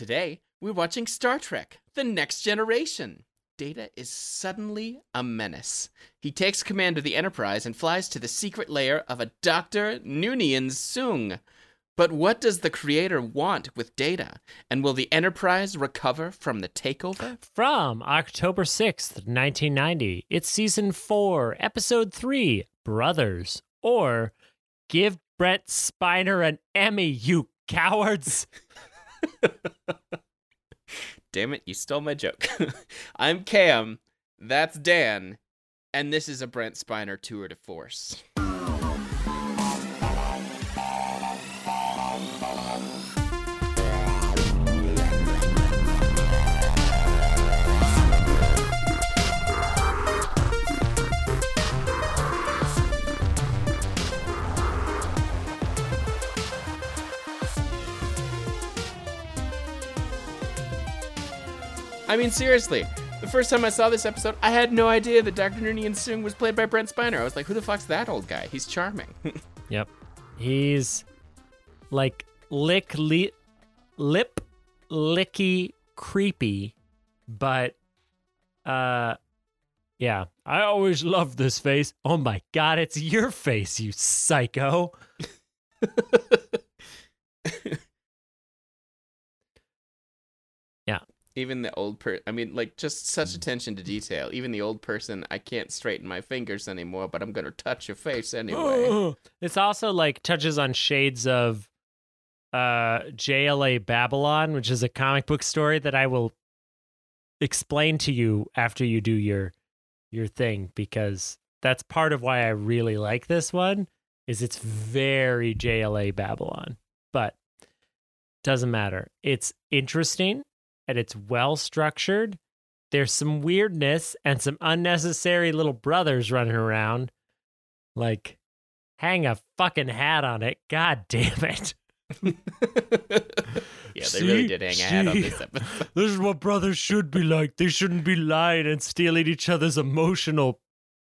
Today, we're watching Star Trek The Next Generation. Data is suddenly a menace. He takes command of the Enterprise and flies to the secret lair of a Dr. Noonien Soong. But what does the creator want with Data? And will the Enterprise recover from the takeover? From October 6th, 1990, it's season 4, episode 3, Brothers. Or Give Brent Spiner an Emmy, you cowards. Damn it, you stole my joke. I'm Cam, that's Dan, and this is a Brent Spiner tour de force. I mean, seriously, the first time I saw this episode, I had no idea that Dr. Noonien Soong was played by Brent Spiner. I was like, who the fuck's that old guy? He's charming. Yep. He's like lick li- lip licky creepy, but uh yeah. I always loved this face. Oh my god, it's your face, you psycho. Even the old per I mean, like, just such attention to detail. Even the old person, I can't straighten my fingers anymore, but I'm gonna touch your face anyway. It's also like touches on shades of uh JLA Babylon, which is a comic book story that I will explain to you after you do your your thing because that's part of why I really like this one is it's very JLA Babylon. But doesn't matter. It's interesting and it's well structured. There's some weirdness and some unnecessary little brothers running around. Like, hang a fucking hat on it. God damn it. yeah, they really did hang a hat on See? this episode. This is what brothers should be like. They shouldn't be lying and stealing each other's emotional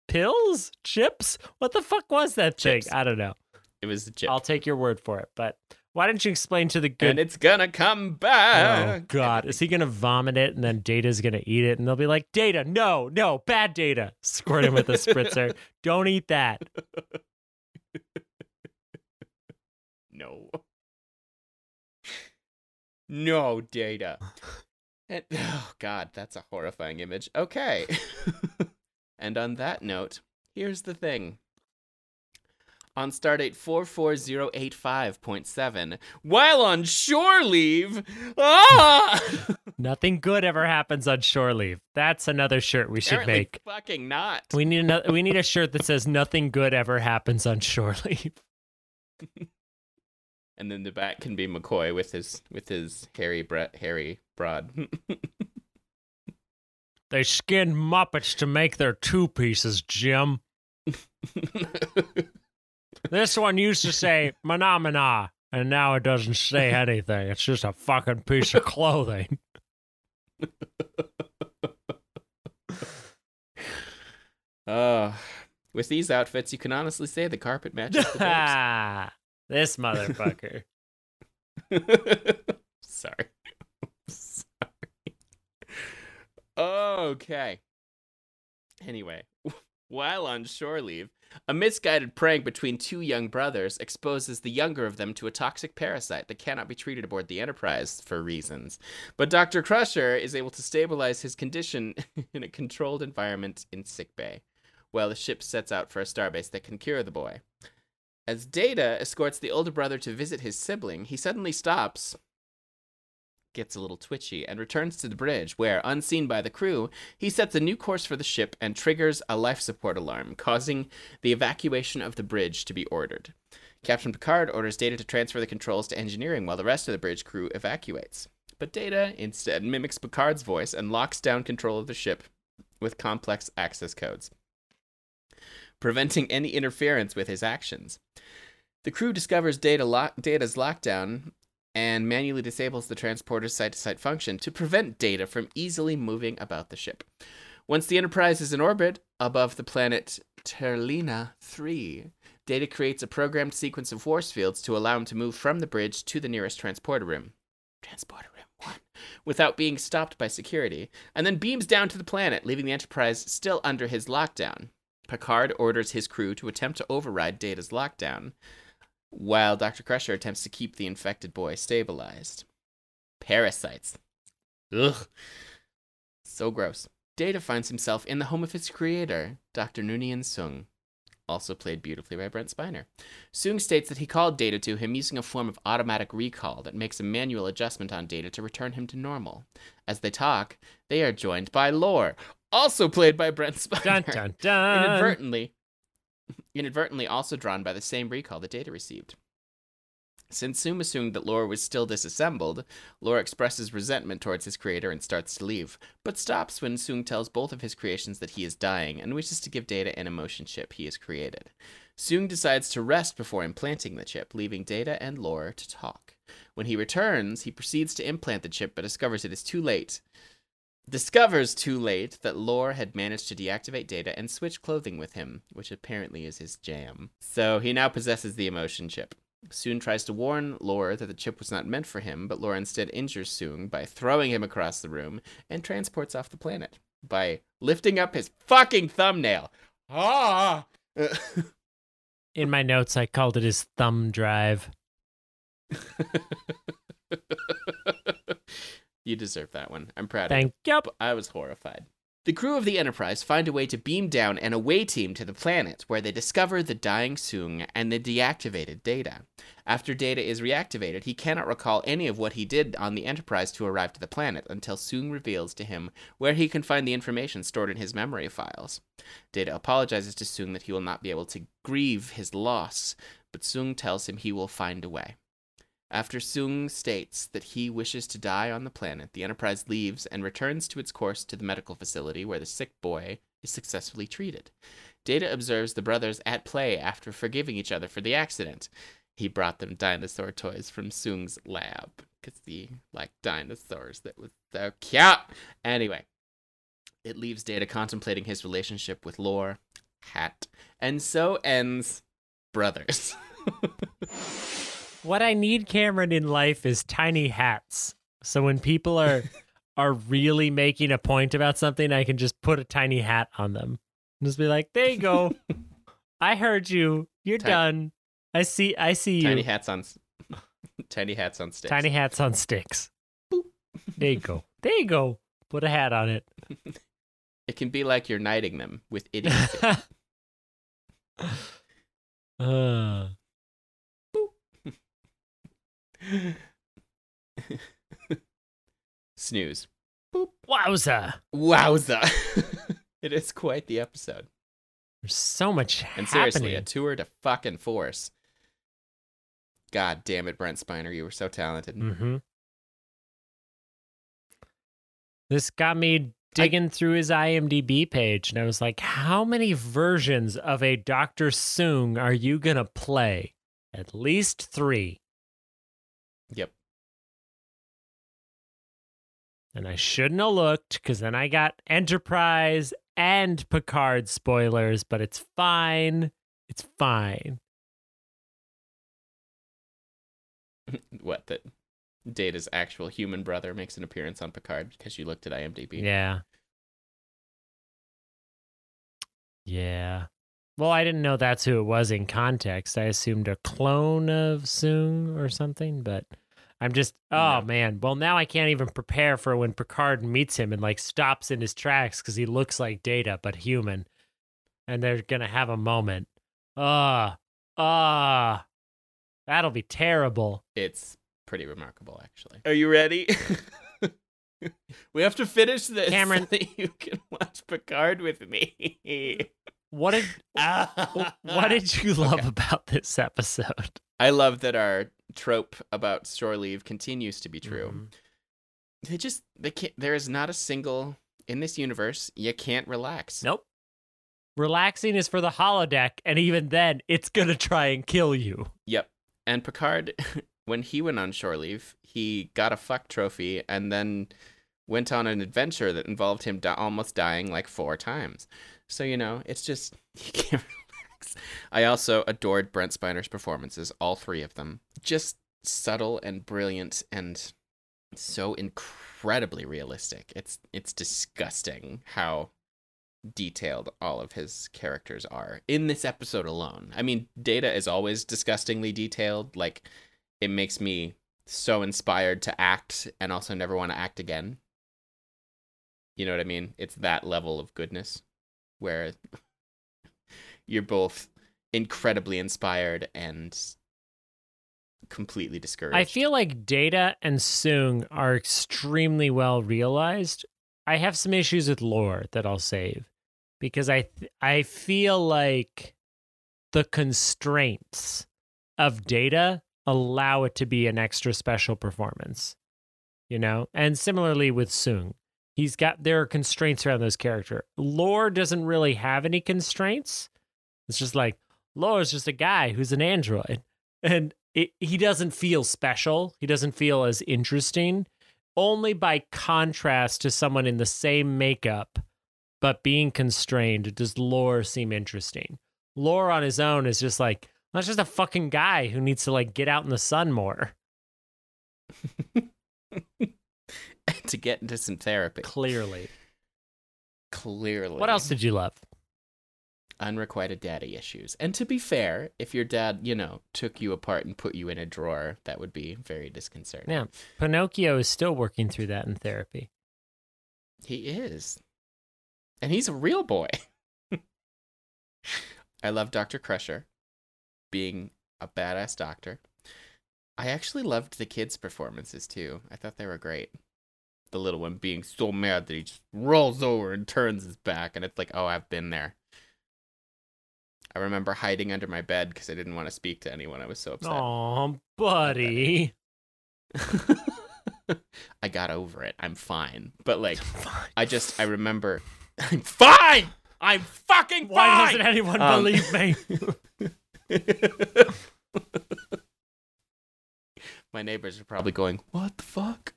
pills? Chips? What the fuck was that Chips. thing? I don't know. It was a chip. I'll take your word for it. But why don't you explain to the good and it's gonna come back. Oh. God! Is he gonna vomit it and then Data's gonna eat it and they'll be like, "Data, no, no, bad Data." Squirt him with a spritzer. Don't eat that. No. No data. And, oh God, that's a horrifying image. Okay. and on that note, here's the thing. On stardate 44085.7, while on shore leave, ah! Nothing good ever happens on shore leave. That's another shirt we should Apparently make. fucking not. We need another, we need a shirt that says "Nothing good ever happens on shore leave." and then the back can be McCoy with his with his hairy bre- hairy broad. They skinned Muppets to make their two pieces, Jim. This one used to say "Phenomena," and now it doesn't say anything. It's just a fucking piece of clothing. Oh, with these outfits, you can honestly say the carpet matches the this motherfucker. Sorry. Sorry. Okay. Anyway, while on shore leave, a misguided prank between two young brothers exposes the younger of them to a toxic parasite that cannot be treated aboard the Enterprise for reasons. But Dr. Crusher is able to stabilize his condition in a controlled environment in sickbay, while the ship sets out for a starbase that can cure the boy. As Data escorts the older brother to visit his sibling, he suddenly stops, gets a little twitchy, and returns to the bridge, where, unseen by the crew, he sets a new course for the ship and triggers a life support alarm, causing the evacuation of the bridge to be ordered. Captain Picard orders Data to transfer the controls to engineering while the rest of the bridge crew evacuates. But Data instead mimics Picard's voice and locks down control of the ship with complex access codes, preventing any interference with his actions. The crew discovers Data lock- Data's lockdown and manually disables the transporter's site to site function to prevent Data from easily moving about the ship. Once the Enterprise is in orbit above the planet Terlina 3, Data creates a programmed sequence of force fields to allow him to move from the bridge to the nearest transporter room. Transporter room 1. without being stopped by security, and then beams down to the planet, leaving the Enterprise still under his lockdown. Picard orders his crew to attempt to override Data's lockdown, while Dr. Crusher attempts to keep the infected boy stabilized. Parasites. Ugh. So gross. Data finds himself in the home of his creator, Dr. Noonien Soong, also played beautifully by Brent Spiner. Soong states that he called Data to him using a form of automatic recall that makes a manual adjustment on Data to return him to normal. As they talk, they are joined by Lore, also played by Brent Spiner. Dun dun dun. Inadvertently, inadvertently also drawn by the same recall that Data received. Since Soong assumed that Lore was still disassembled, Lore expresses resentment towards his creator and starts to leave, but stops when Soong tells both of his creations that he is dying and wishes to give Data an emotion chip he has created. Soong decides to rest before implanting the chip, leaving Data and Lore to talk. When he returns, he proceeds to implant the chip but discovers it is too late. Discovers too late that Lore had managed to deactivate Data and switch clothing with him, which apparently is his jam. So he now possesses the emotion chip. Soong tries to warn Lore that the chip was not meant for him, but Lore instead injures Soong by throwing him across the room and transports off the planet by lifting up his fucking thumbnail. Ah! In my notes, I called it his thumb drive. you deserve that one. I'm proud of you. Thank you. I was horrified. The crew of the Enterprise find a way to beam down an away team to the planet, where they discover the dying Soong and the deactivated Data. After Data is reactivated, he cannot recall any of what he did on the Enterprise to arrive to the planet until Soong reveals to him where he can find the information stored in his memory files. Data apologizes to Soong that he will not be able to grieve his loss, but Soong tells him he will find a way. After Soong states that he wishes to die on the planet, the Enterprise leaves and returns to its course to the medical facility where the sick boy is successfully treated. Data observes the brothers at play after forgiving each other for the accident. He brought them dinosaur toys from Soong's lab because he liked dinosaurs. That was so cute. Anyway, it leaves Data contemplating his relationship with Lore, Hat, and so ends Brothers. What I need, Cameron, in life is tiny hats. So when people are are really making a point about something, I can just put a tiny hat on them. And just be like, there you go. I heard you. You're Ti- done. I see I see you. tiny hats on tiny hats on sticks. Tiny hats on sticks. There you go. There you go. Put a hat on it. It can be like you're knighting them with idiocy. uh, Snooze. wowza. Wowza. it is quite the episode. There's so much And seriously, a tour to fucking force. God damn it, Brent Spiner, you were so talented. Mm-hmm. This got me digging through his IMDb page, and I was like, how many versions of a Dr. Soong are you going to play? At least three. Yep. And I shouldn't have looked because then I got Enterprise and Picard spoilers, but it's fine. It's fine. What that Data's actual human brother makes an appearance on Picard because you looked at IMDb. Yeah. Yeah. Well, I didn't know that's who it was in context. I assumed a clone of Soong or something, but I'm just oh No. man. Well, now I can't even prepare for when Picard meets him and like stops in his tracks cuz he looks like Data but human. And they're going to have a moment. Ah. ah. That'll be terrible. It's pretty remarkable, actually. Are you ready? we have to finish this Cameron. so that you can watch Picard with me. What did what did you love about this episode? I love that our trope about shore leave continues to be true. Mhm. They just they can't. There is not a single in this universe you can't relax. Nope. Relaxing is for the holodeck, and even then, it's gonna try and kill you. Yep. And Picard, when he went on shore leave, he got a fuck trophy and then went on an adventure that involved him di- almost dying like four times. So you know, it's just you can't I also adored Brent Spiner's performances, all three of them. Just subtle and brilliant and so incredibly realistic. It's it's disgusting how detailed all of his characters are in this episode alone. I mean, Data is always disgustingly detailed. Like it makes me so inspired to act and also never want to act again. You know what I mean? It's that level of goodness where you're both incredibly inspired and completely discouraged. I feel like Data and Soong are extremely well realized. I have some issues with lore that I'll save because I th- I feel like the constraints of Data allow it to be an extra special performance. You know? And similarly with Soong. He's got there are constraints around this character. Lore doesn't really have any constraints. It's just like Lore is just a guy who's an android. And it, he doesn't feel special. He doesn't feel as interesting. Only by contrast to someone in the same makeup, but being constrained, does Lore seem interesting. Lore on his own is just like, that's just a fucking guy who needs to like get out in the sun more. to get into some therapy. Clearly. Clearly. What else did you love? Unrequited daddy issues. And to be fair, if your dad, you know, took you apart and put you in a drawer, that would be very disconcerting. Yeah. Pinocchio is still working through that in therapy. He is. And he's a real boy. I love Dr. Crusher being a badass doctor. I actually loved the kids' performances too. I thought they were great. The little one being so mad that he just rolls over and turns his back, and it's like, oh, I've been there. I remember hiding under my bed because I didn't want to speak to anyone. I was so upset. Oh, buddy. I got over it. I'm fine. But like, I just I remember I'm fine. I'm fucking fine. Why doesn't anyone Um, believe me? My neighbors are probably going, "What the fuck?"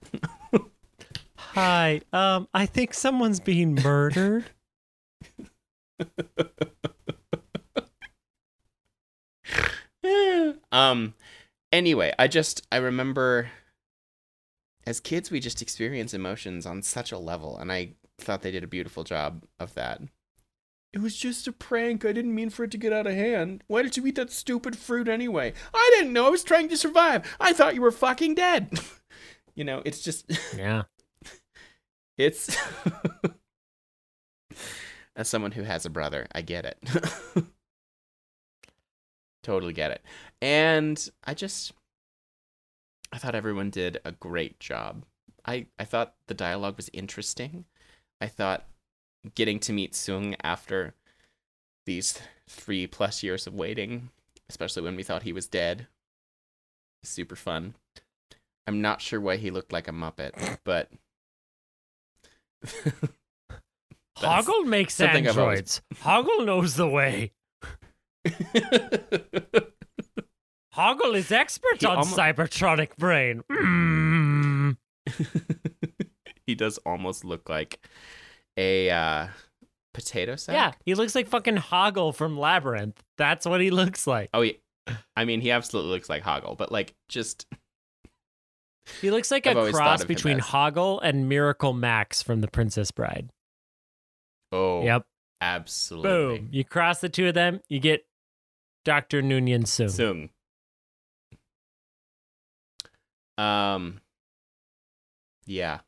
Hi. Um, I think someone's being murdered. Um anyway, I just I remember as kids we just experience emotions on such a level and I thought they did a beautiful job of that. It was just a prank. I didn't mean for it to get out of hand. Why did you eat that stupid fruit anyway? I didn't know. I was trying to survive. I thought you were fucking dead. you know, it's just Yeah. it's as someone who has a brother, I get it. Totally get it. And I just I thought everyone did a great job. I I thought the dialogue was interesting. I thought getting to meet Soong after these 3 plus years of waiting, especially when we thought he was dead, super fun. I'm not sure why he looked like a muppet, but Hoggle makes I've always- androids. Hoggle knows the way. Hoggle is expert He on almo- cybertronic brain. Mm. he does almost look like a uh, potato sack. Yeah, he looks like fucking Hoggle from Labyrinth. That's what he looks like. Oh, yeah. I mean, he absolutely looks like Hoggle, but like just He looks like I've a cross between as- Hoggle and Miracle Max from The Princess Bride. oh, Yep. absolutely. Boom. You cross the two of them, you get Dr. Noonien Soong. Sung. Um. Yeah,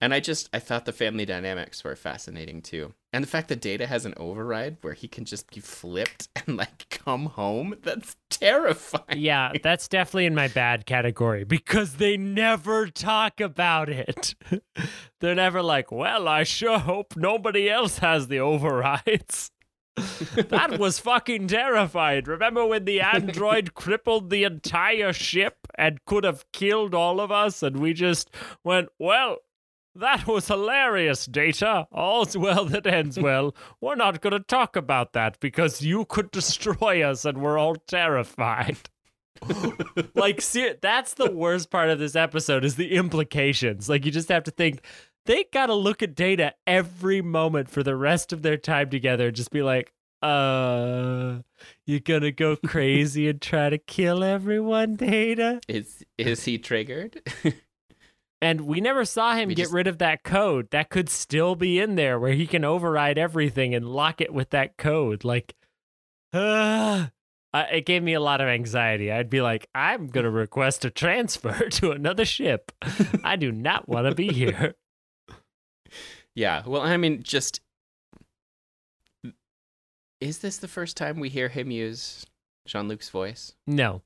and I just I thought the family dynamics were fascinating too, and the fact that Data has an override where he can just be flipped and like come home. That's terrifying. yeah, that's definitely in my bad category because they never talk about it. They're never like, well, I sure hope nobody else has the overrides. that was fucking terrified. Remember when the android crippled the entire ship and could have killed all of us? And we just went, well, that was hilarious, Data. All's well that ends well. We're not going to talk about that because you could destroy us and we're all terrified. like, see, that's the worst part of this episode is the implications. Like, you just have to think they got to look at Data every moment for the rest of their time together and just be like, uh, you're gonna go crazy and try to kill everyone, Data? Is is he triggered? And we never saw him We get just- rid of that code. That could still be in there where he can override everything and lock it with that code. Like, uh, uh, it gave me a lot of anxiety. I'd be like, I'm going to request a transfer to another ship. I do not want to be here. Yeah. Well, I mean, just is this the first time we hear him use Jean Luc's voice? No,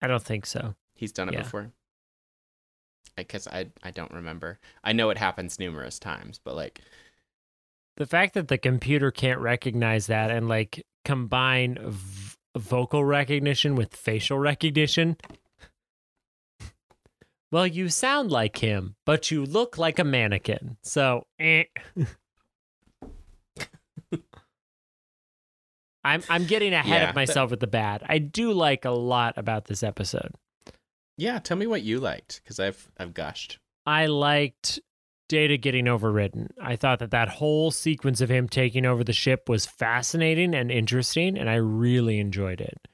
I don't think so. He's done it Yeah. before. Because I I don't remember. I know it happens numerous times, but like The fact that the computer can't recognize that and like combine v- vocal recognition with facial recognition. Well, you sound like him, but you look like a mannequin. So, eh. I'm I'm getting ahead Yeah, of myself with the bad. I do like a lot about this episode. yeah, tell me what you liked because I've I've gushed. I liked Data getting overridden. I thought that that whole sequence of him taking over the ship was fascinating and interesting, and I really enjoyed it.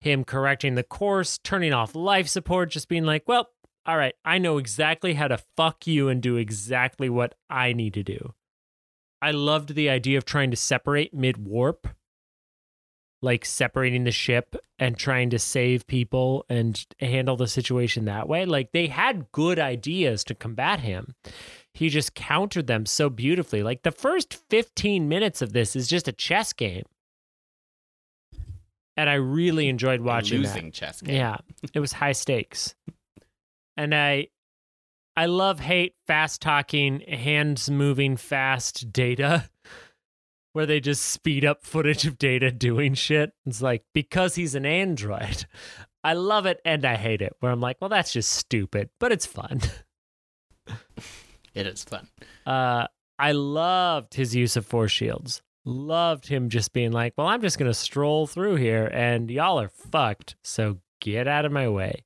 Him correcting the course, turning off life support, just being like, well, all right, I know exactly how to fuck you and do exactly what I need to do. I loved the idea of trying to separate mid warp, like separating the ship and trying to save people and handle the situation that way. Like they had good ideas to combat him. He just countered them so beautifully. Like the first 15 minutes of this is just a chess game. And I really enjoyed A watching that. losing chess game. Yeah, it was high stakes, and I, I love hate fast talking, hands moving fast data, where they just speed up footage of data doing shit. It's like because he's an android. I love it and I hate it. Where I'm like, well, that's just stupid, but it's fun. It is fun. Uh, I loved his use of force shields. Loved him just being like, well, I'm just gonna stroll through here, and y'all are fucked. So get out of my way.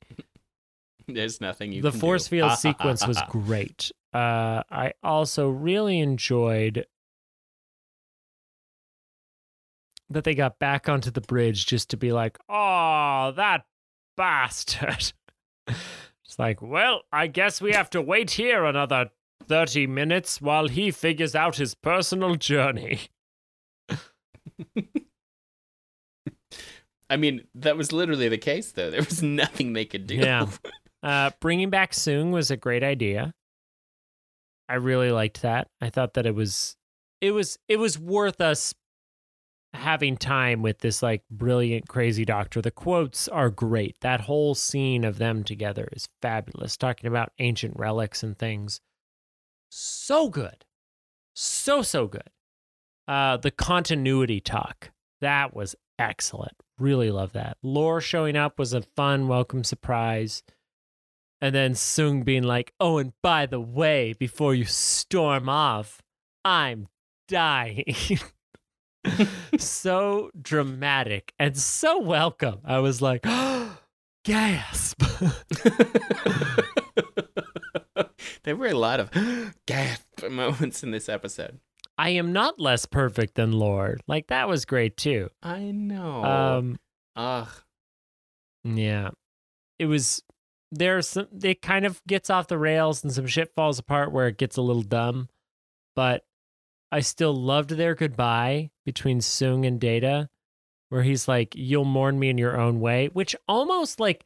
There's nothing you the can force do. field sequence was great. Uh, I also really enjoyed that they got back onto the bridge just to be like, "Oh, that bastard." it's like, well, I guess we have to wait here another thirty minutes while he figures out his personal journey. I mean, that was literally the case though. There was nothing they could do. Yeah. Uh, bringing back Soong was a great idea. I really liked that. I thought that it was, it was, it was worth us having time with this like brilliant, crazy doctor. The quotes are great. That whole scene of them together is fabulous. Talking about ancient relics and things, so good, so so good. Uh, the continuity talk that was excellent. Really love that. Lore showing up was a fun, welcome surprise. And then Soong being like, oh, and by the way, before you storm off, I'm dying. so dramatic and so welcome. I was like, gasp. there were a lot of gasp moments in this episode. I am not less perfect than Lore. Like, that was great too. I know. Um, Ugh. Yeah. It was there's some it kind of gets off the rails and some shit falls apart where it gets a little dumb. But I still loved their goodbye between Soong and Data, where he's like, You'll mourn me in your own way, which almost like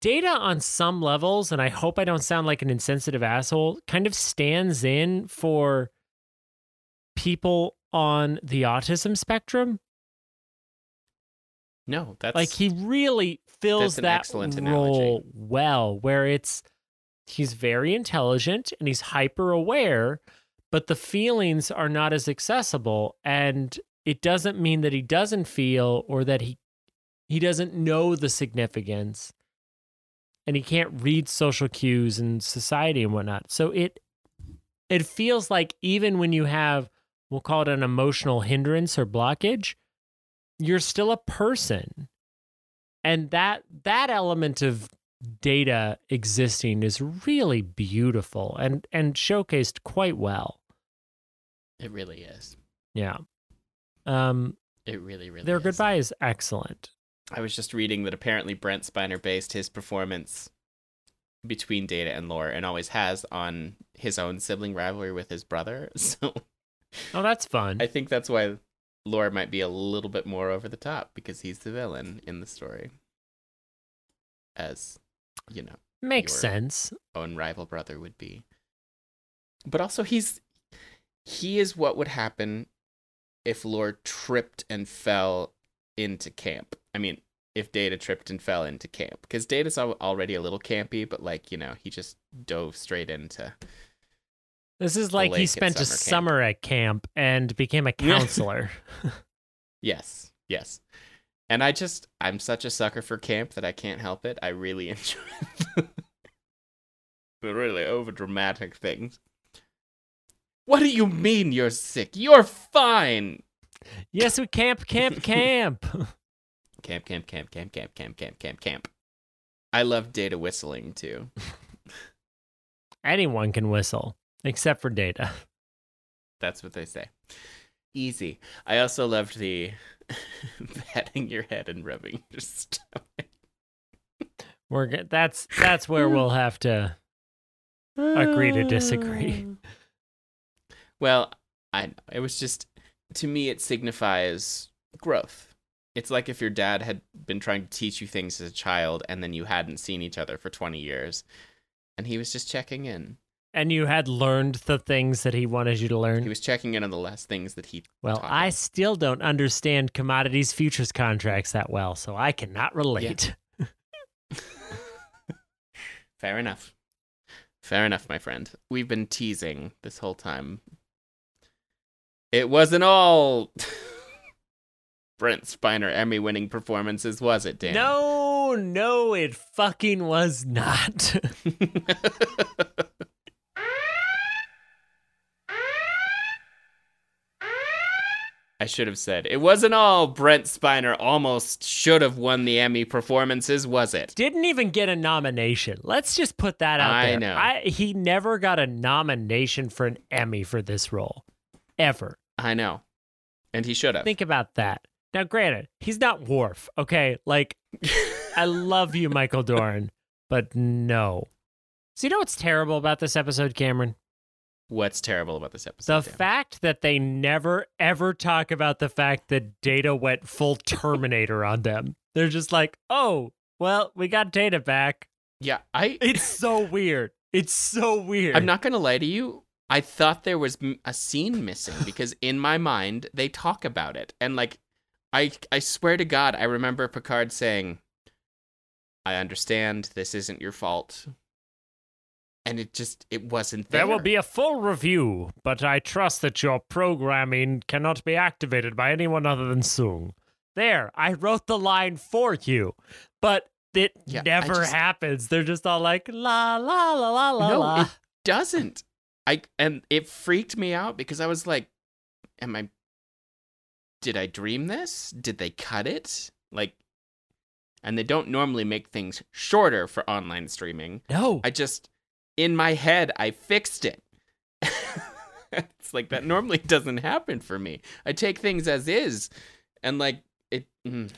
Data on some levels, and I hope I don't sound like an insensitive asshole, kind of stands in for people on the autism spectrum No, that's like he really fills that excellent role analogy. well where it's he's very intelligent and he's hyper aware but the feelings are not as accessible and it doesn't mean that he doesn't feel or that he he doesn't know the significance and he can't read social cues and society and whatnot so it it feels like even when you have we'll call it an emotional hindrance or blockage you're still a person and that that element of data existing is really beautiful and and showcased quite well it really is. yeah um It really, really their is. goodbye is excellent I was just reading that apparently Brent Spiner based his performance between Data and Lore and always has on his own sibling rivalry with his brother. So Oh, that's fun. I think that's why Lore might be a little bit more over the top because he's the villain in the story. As, you know, Makes sense. own rival brother would be. But also he's he is what would happen if Lore tripped and fell into camp. I mean, if Data tripped and fell into camp because Data's already a little campy, but like, you know, he just dove straight into This is like he spent a summer camp. summer at camp and became a counselor. Yes. Yes. And I just I'm such a sucker for camp that I can't help it. I really enjoy it. the really over dramatic things. What do you mean you're sick? You're fine. yes, we camp, camp, camp. Camp, camp, camp, camp, camp, camp, camp, camp, camp. I love data whistling too. Anyone can whistle except for Data. That's what they say. Easy. I also loved the patting your head and rubbing your stomach. We're g- that's that's where hmm. we'll have to agree to disagree. Ah. Well, I know. It was just to me it signifies growth. It's like if your dad had been trying to teach you things as a child and then you hadn't seen each other for 20 years and he was just checking in. And you had learned the things that he wanted you to learn. He was checking in on the last things that he well, I him. still don't understand commodities futures contracts that well, so I cannot relate. Fair enough. Fair enough, my friend. We've been teasing this whole time. It wasn't all Brent Spiner Emmy winning performances, was it, Dan? No, no, it fucking was not. I should have said it wasn't all Brent Spiner almost should have won the Emmy performances, was it? Didn't even get a nomination. Let's just put that out there. I there. know. I, he never got a nomination for an Emmy for this role, ever. I know. And he should have. Think about that. Now, granted, he's not Worf, okay? Like, I love you, Michael Dorn, but no. So, you know what's terrible about this episode, Cameron? What's terrible about this The episode? Dan? fact that they never, ever talk about the fact that Data went full Terminator on them. They're just like, oh, well, we got Data back. yeah, I It's so weird. It's so weird. I'm not going to lie to you. I thought there was a scene missing because in my mind they talk about it and like I I swear to god I remember Picard saying I understand this isn't your fault. And it just it wasn't there. There will be a full review, but I trust that your programming cannot be activated by anyone other than Soong. There, I wrote the line for you, but it Yeah, never just- happens. They're just all like la la la la la No, la. it doesn't. I and it freaked me out because I was like, "Am I? Did I dream this? Did they cut it? Like?" And they don't normally make things shorter for online streaming. no, I just, in my head, I fixed it. it's like that normally doesn't happen for me. I take things as is, and like it. mm.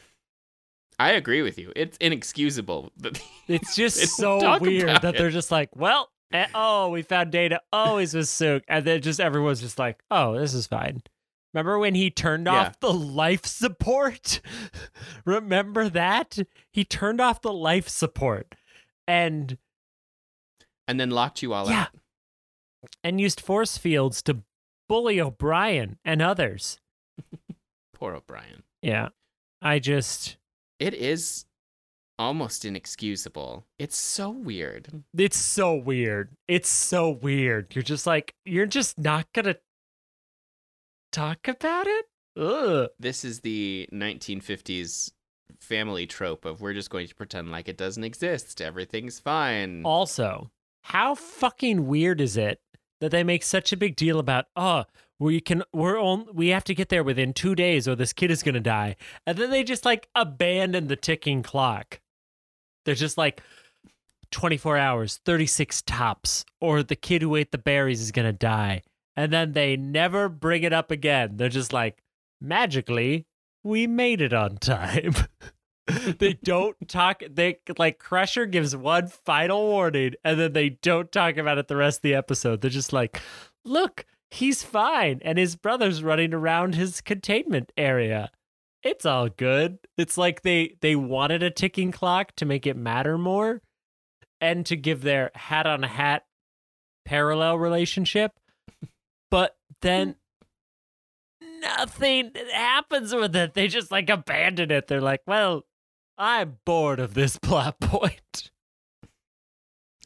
I agree with you. It's inexcusable. it's just so weird that it. they're just like, well, oh, we found data. Oh, he's with Soong, and then just everyone's just like, oh, this is fine. Remember when he turned Yeah. off the life support? Remember that? He turned off the life support and and then locked you all up. Yeah. out. and used force fields to bully O'Brien and others. Poor O'Brien. Yeah. I just It is almost inexcusable. It's so weird. it's so weird. It's so weird. You're just like you're just not going to talk about it? Ugh. This is the 1950s family trope of we're just going to pretend like it doesn't exist. Everything's fine. Also, how fucking weird is it that they make such a big deal about oh we can we're on we have to get there within two days or this kid is gonna die. And then they just like abandon the ticking clock. They're just like 24 hours 36 tops or the kid who ate the berries is gonna die. And then they never bring it up again. They're just like magically we made it on time they don't talk they like crusher gives one final warning and then they don't talk about it the rest of the episode. They're just like look he's fine and his brother's running around his containment area. It's all good. It's like they they wanted a ticking clock to make it matter more and to give their hat on hat parallel relationship but then nothing happens with it. They just like abandon it. They're like well I'm bored of this plot point.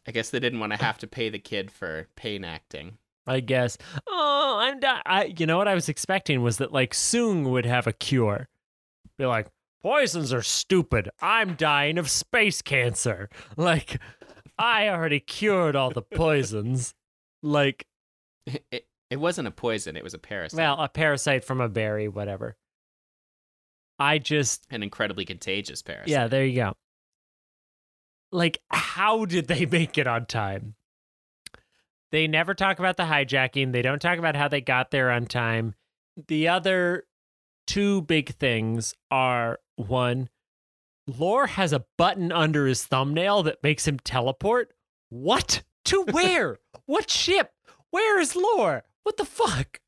I guess they didn't want to have to pay the kid for pain acting. I guess. Oh, I'm di- I you know what I was expecting was that like Soong would have a cure. Be like, poisons are stupid. I'm dying of space cancer. Like, I already cured all the poisons. like, It, it wasn't a poison, it was a parasite. well, a parasite from a berry, whatever. I just An incredibly contagious parasite. Yeah, there you go. Like, how did they make it on time? They never talk about the hijacking. They don't talk about how they got there on time. The other two big things are one, Lore has a button under his thumbnail that makes him teleport. What? To where? what ship? Where is Lore? What the fuck?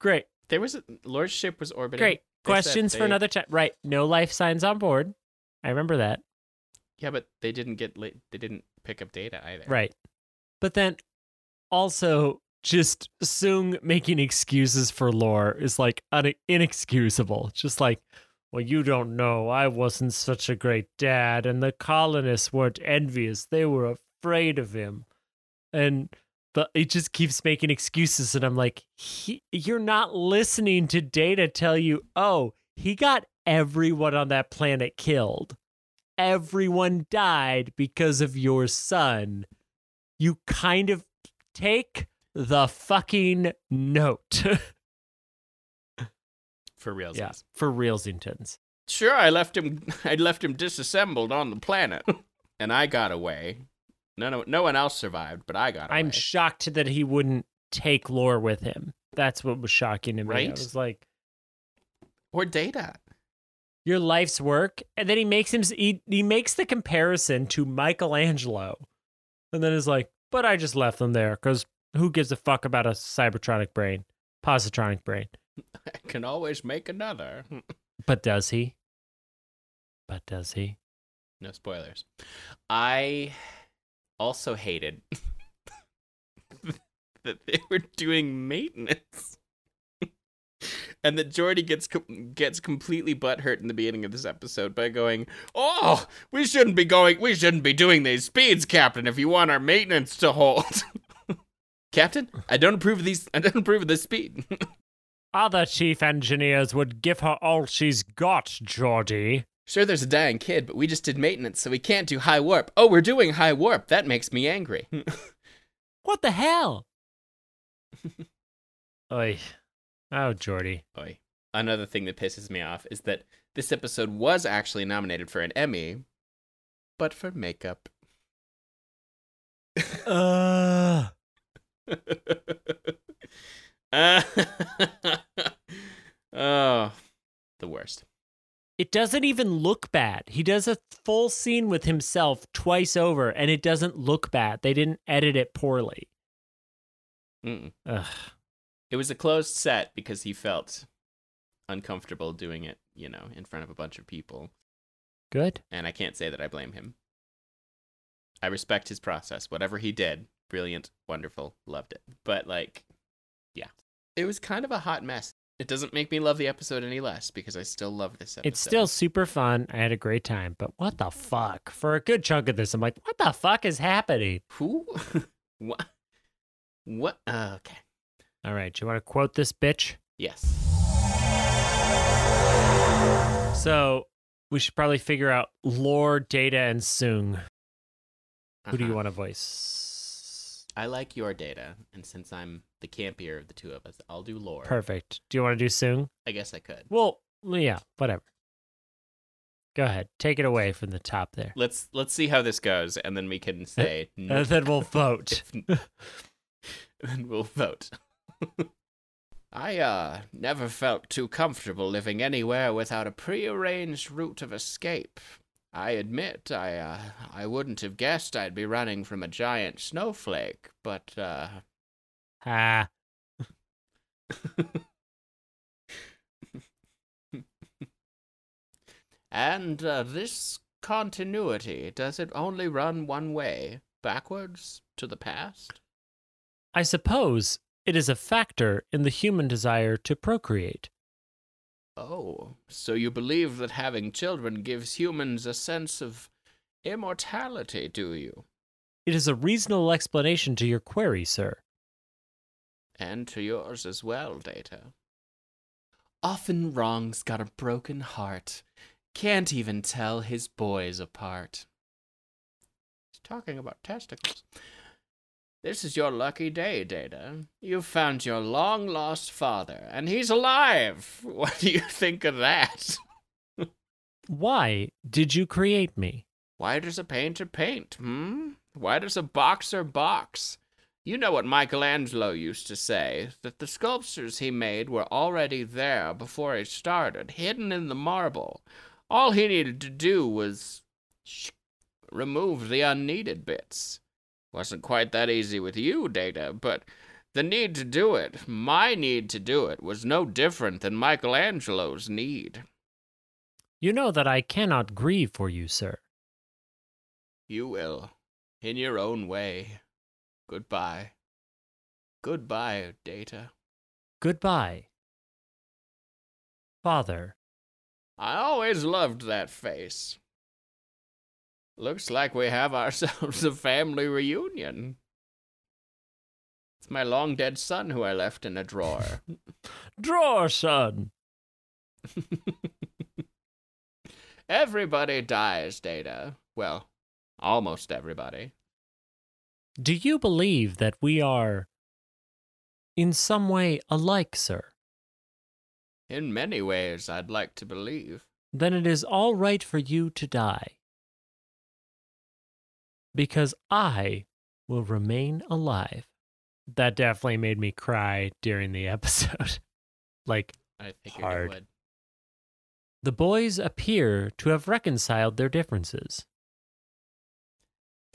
Great. There was a Lore's ship was orbiting. Great. Questions for another time. Right. No life signs on board. I remember that. Yeah, but they didn't get la- they didn't pick up data either. Right. But then also just Soong making excuses for lore is like un- inexcusable. Just like, well, you don't know. I wasn't such a great dad, and the colonists weren't envious. They were afraid of him. And but it just keeps making excuses, and I'm like, he, you're not listening to data tell you, oh, he got everyone on that planet killed. Everyone died because of your son. You kind of take the fucking note. For real. yeah, for realsingtons. Sure, I left him. I left him disassembled on the planet, and I got away. No, no, no one else survived, but I got away. I'm shocked that he wouldn't take lore with him. That's what was shocking to me. I Right? was like, or data. your life's work, and then he makes him. He, he makes the comparison to Michelangelo, and then is like, but I just left them there because who gives a fuck about a cybertronic brain, positronic brain? I can always make another. But does he? But does he? No spoilers. I also hated that they were doing maintenance. and that Geordi gets com- gets completely butthurt in the beginning of this episode by going, "Oh, we shouldn't be going. We shouldn't be doing these speeds, Captain. If you want our maintenance to hold." Captain, I don't approve of these. I don't approve of this speed. Other chief engineers would give her all she's got, Geordi. Sure, there's a dying kid, but we just did maintenance, so we can't do high warp. Oh, we're doing high warp. That makes me angry. What the hell? Oi. Oh, Geordi. Oi. Another thing that pisses me off is that this episode was actually nominated for an Emmy, but for makeup. Uh, Uh, oh, the worst. It doesn't even look bad. He does a full scene with himself twice over, and it doesn't look bad. They didn't edit it poorly. It was a closed set because he felt uncomfortable doing it, you know, in front of a bunch of people. Good. And I can't say that I blame him. I respect his process. Whatever he did, brilliant, wonderful, loved it. But, like, yeah. It was kind of a hot mess. It doesn't make me love the episode any less because I still love this episode. It's still super fun. I had a great time, but what the fuck? For a good chunk of this, I'm like, what the fuck is happening? Who? what? What? Uh, okay. All right, do you want to quote this bitch? Yes. So we should probably figure out lore, data, and Soong. Who do you Uh-huh. want to voice? I like your data, and since I'm the campier of the two of us, I'll do lore. Perfect. Do you want to do Soong? I guess I could. Well, yeah, whatever. Go ahead. Take it away from the top there. Let's let's see how this goes, and then we can say. And no. then we'll vote. then we'll vote. I, uh, never felt too comfortable living anywhere without a prearranged route of escape. I admit, I, uh, I wouldn't have guessed I'd be running from a giant snowflake, but, uh, Ah, and, uh, this continuity, does it only run one way, backwards, to the past? I suppose it is a factor in the human desire to procreate. Oh, so you believe that having children gives humans a sense of immortality, do you? It is a reasonable explanation to your query, sir. And to yours as well, Data. Often wrong's got a broken heart, can't even tell his boys apart. He's talking about testicles. This is your lucky day, Data. You've found your long lost father, and he's alive. What do you think of that? Why did you create me? Why does a painter paint, hmm? Why does a boxer box? You know what Michelangelo used to say that the sculptures he made were already there before he started, hidden in the marble. All he needed to do was sh- remove the unneeded bits. Wasn't quite that easy with you, Data, but the need to do it, my need to do it, was no different than Michelangelo's need. You know that I cannot grieve for you, sir. You will, in your own way. Goodbye. Goodbye, Data. Goodbye. Father, I always loved that face. Looks like we have ourselves a family reunion. It's my long dead son who I left in a drawer. drawer son. everybody dies, Data. Well, almost everybody. Do you believe that we are in some way alike, sir? In many ways, I'd like to believe. Then it is all right for you to die. Because I will remain alive. That definitely made me cry during the episode. like, I figured Hard. it would. the boys appear to have reconciled their differences.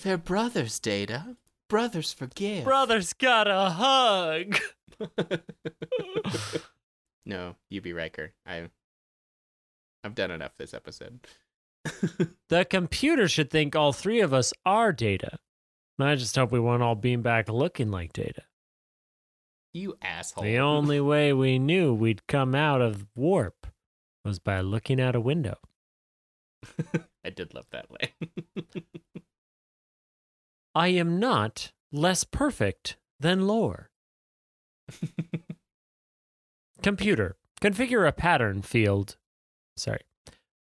They're brothers, Data. Brothers forgive. Brothers got a hug. no, you be Riker. I I've done enough this episode. The computer should think all three of us are Data. I just hope we won't all beam back looking like Data. you asshole. The only way we knew we'd come out of warp was by looking out a window. I did love that line. I am not less perfect than Lore. Computer, configure a pattern field. Sorry.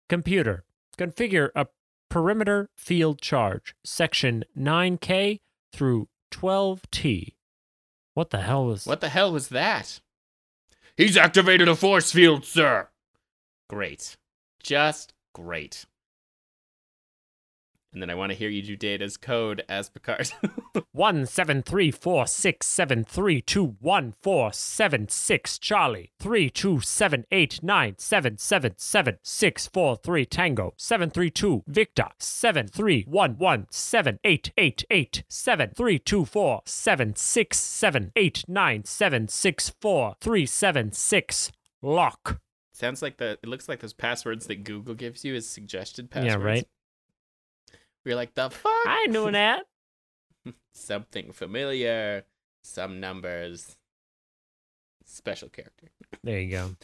Computer, configure a perimeter field charge, section 9K through 12T. What the hell was what the hell was that? He's activated a force field, sir. Great. Just great. And then I want to hear you do Data's code as Picard. One seven three four six seven three two one four seven six Charlie three two seven eight nine seven seven seven six four three Tango seven three two Victor seven three one one seven eight eight eight seven three two four seven six seven eight nine seven six four three seven six Lock. Sounds like the. It looks like those passwords that Google gives you as suggested passwords. Yeah, right. We're like the fuck. I knew that. Something familiar. Some numbers. Special character. There you go.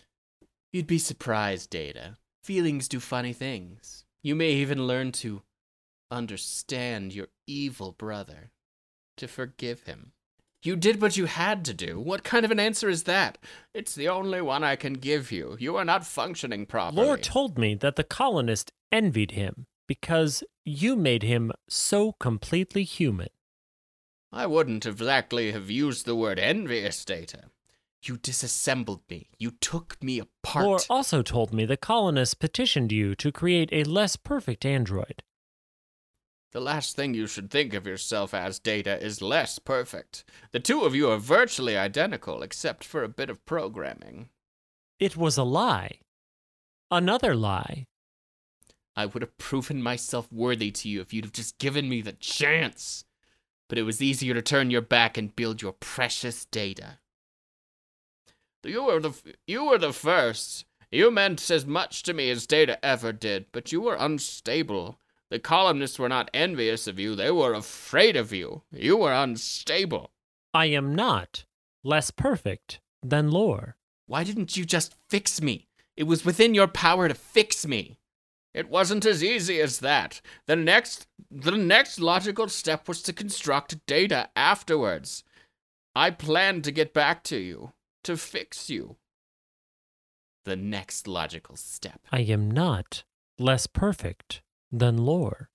You'd be surprised, Data. Feelings do funny things. You may even learn to understand your evil brother, to forgive him. You did what you had to do. What kind of an answer is that? It's the only one I can give you. You are not functioning properly. Lore told me that the colonist envied him because you made him so completely human. I wouldn't exactly have used the word envious, Data. You disassembled me. You took me apart. Lore also told me the colonists petitioned you to create a less perfect android. The last thing you should think of yourself as, Data, is less perfect. The two of you are virtually identical, except for a bit of programming. It was a lie. Another lie. I would have proven myself worthy to you if you'd have just given me the chance. But it was easier to turn your back and build your precious Data. You were the you were the first. You meant as much to me as Data ever did, but you were unstable. The columnists were not envious of you, they were afraid of you. You were unstable. I am not less perfect than Lore. Why didn't you just fix me? It was within your power to fix me. It wasn't as easy as that. The next the next logical step was to construct Data afterwards. I planned to get back to you, to fix you. The next logical step. I am not less perfect than Lore.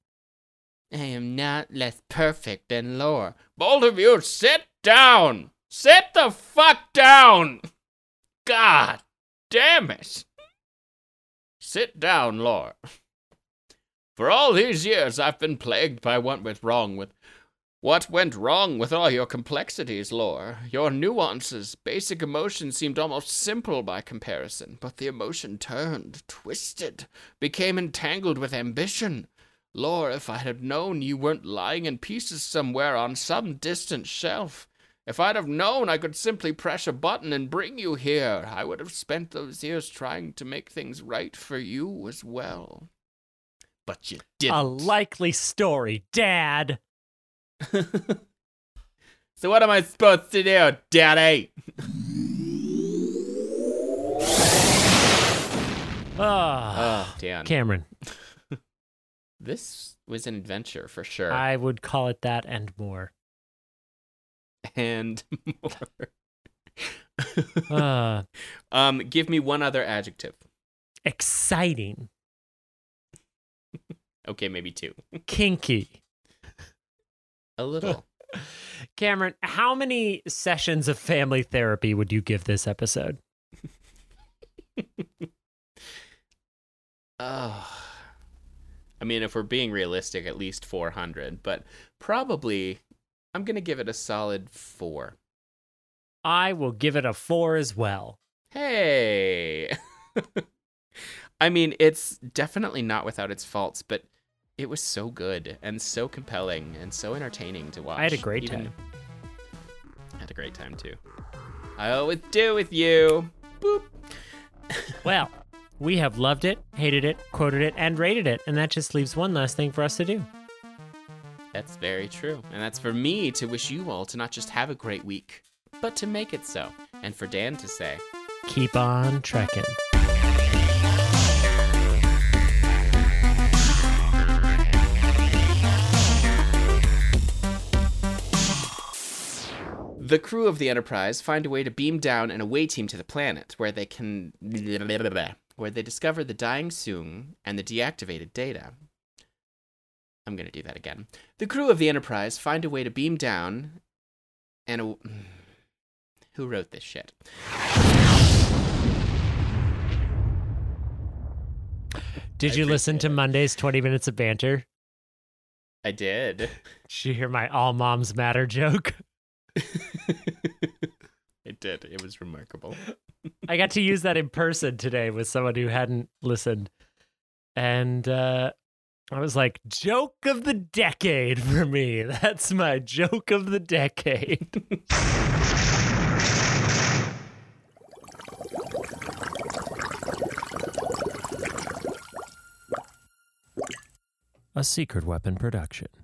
I am not less perfect than Lore. Both of you, sit down! Sit the fuck down! God damn it! Sit down, Lore. For all these years, I've been plagued by what went wrong with. What went wrong with all your complexities, Lore? Your nuances, basic emotion seemed almost simple by comparison, but the emotion turned, twisted, became entangled with ambition. Lore, if I'd have known you weren't lying in pieces somewhere on some distant shelf, if I'd have known I could simply press a button and bring you here, I would have spent those years trying to make things right for you as well. But you didn't. A likely story, Dad. so what am I supposed to do, Daddy? Ah, Oh, Dan. Cameron, This was an adventure for sure. I would call it that and more. And more. Uh, um, give me one other adjective. exciting, Okay, maybe two. kinky. A little. Cameron, how many sessions of family therapy would you give this episode? Oh. I mean, if we're being realistic, at least 400, but probably I'm going to give it a solid four. I will give it a four as well. Hey! I mean, it's definitely not without its faults, but it was so good and so compelling and so entertaining to watch. I had a great Even- time. I had a great time too. I always do with you. Boop. Well, we have loved it, hated it, quoted it, and rated it, and that just leaves one last thing for us to do. That's very true. And that's for me to wish you all to not just have a great week, but to make it so. And for Dan to say, Keep on trekking. The crew of the Enterprise find a way to beam down an away team to the planet, where they can where they discover the dying Soong and the deactivated Data. I'm gonna do that again. The crew of the Enterprise find a way to beam down and a... who wrote this shit? Did I you listen to. Monday's 20 Minutes of Banter? I did. Did you hear my All Moms Matter joke? it did. It was remarkable. I got to use that in person today with someone who hadn't listened. And uh, I was like, joke of the decade for me. That's my joke of the decade. A Secret Weapon production.